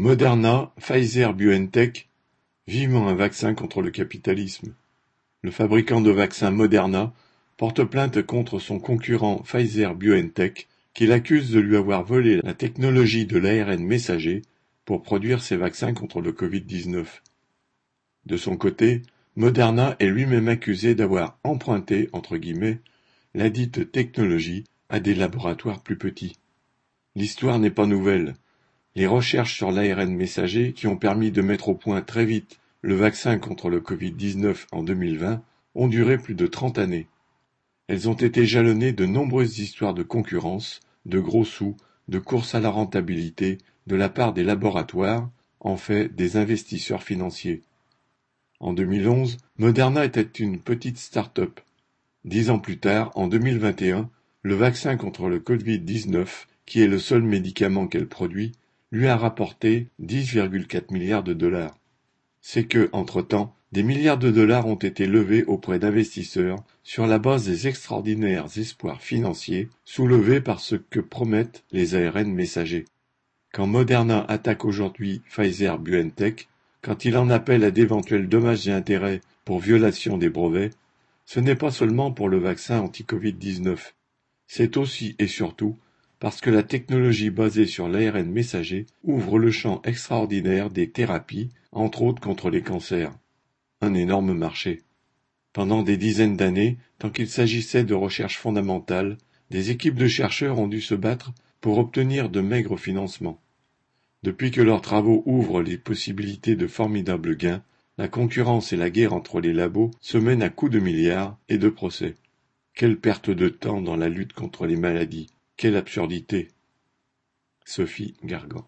Moderna, Pfizer-BioNTech, vivement un vaccin contre le capitalisme. Le fabricant de vaccins Moderna porte plainte contre son concurrent Pfizer-BioNTech qui l'accuse de lui avoir volé la technologie de l'ARN messager pour produire ses vaccins contre le Covid-19. De son côté, Moderna est lui-même accusé d'avoir emprunté, entre guillemets, ladite technologie à des laboratoires plus petits. L'histoire n'est pas nouvelle. Les recherches sur l'ARN messager qui ont permis de mettre au point très vite le vaccin contre le Covid-19 en 2020 ont duré plus de trente années. Elles ont été jalonnées de nombreuses histoires de concurrence, de gros sous, de course à la rentabilité de la part des laboratoires, en fait des investisseurs financiers. En 2011, Moderna était une petite start-up. Dix ans plus tard, en 2021, le vaccin contre le Covid-19, qui est le seul médicament qu'elle produit, lui a rapporté 10,4 milliards de dollars. C'est que, entre-temps, des milliards de dollars ont été levés auprès d'investisseurs sur la base des extraordinaires espoirs financiers soulevés par ce que promettent les ARN messagers. Quand Moderna attaque aujourd'hui Pfizer-BioNTech, quand il en appelle à d'éventuels dommages et intérêts pour violation des brevets, ce n'est pas seulement pour le vaccin anti-Covid-19, c'est aussi et surtout parce que la technologie basée sur l'ARN messager ouvre le champ extraordinaire des thérapies, entre autres contre les cancers. Un énorme marché. Pendant des dizaines d'années, tant qu'il s'agissait de recherche fondamentale, des équipes de chercheurs ont dû se battre pour obtenir de maigres financements. Depuis que leurs travaux ouvrent les possibilités de formidables gains, la concurrence et la guerre entre les labos se mènent à coups de milliards et de procès. Quelle perte de temps dans la lutte contre les maladies quelle absurdité. Sophie Gargan